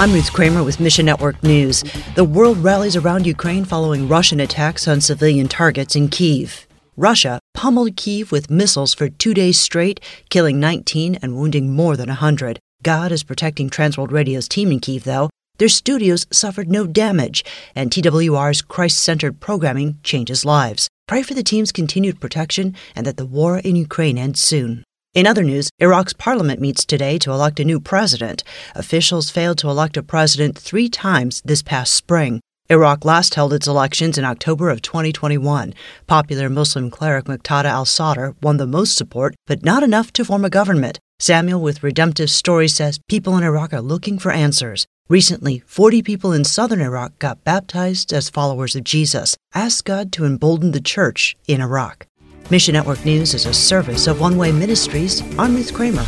I'm Ruth Kramer with Mission Network News. The world rallies around Ukraine following Russian attacks on civilian targets in Kiev. Russia pummeled Kiev with missiles for two days straight, killing 19 and wounding more than 100. God is protecting Transworld Radio's team in Kiev, though. Their studios suffered no damage, and TWR's Christ centered programming changes lives. Pray for the team's continued protection and that the war in Ukraine ends soon. In other news, Iraq's parliament meets today to elect a new president. Officials failed to elect a president three times this past spring. Iraq last held its elections in October of 2021. Popular Muslim cleric Muqtada al Sadr won the most support, but not enough to form a government. Samuel with Redemptive Stories says people in Iraq are looking for answers. Recently, 40 people in southern Iraq got baptized as followers of Jesus. Ask God to embolden the church in Iraq. Mission Network News is a service of One Way Ministries. I'm Ruth Kramer.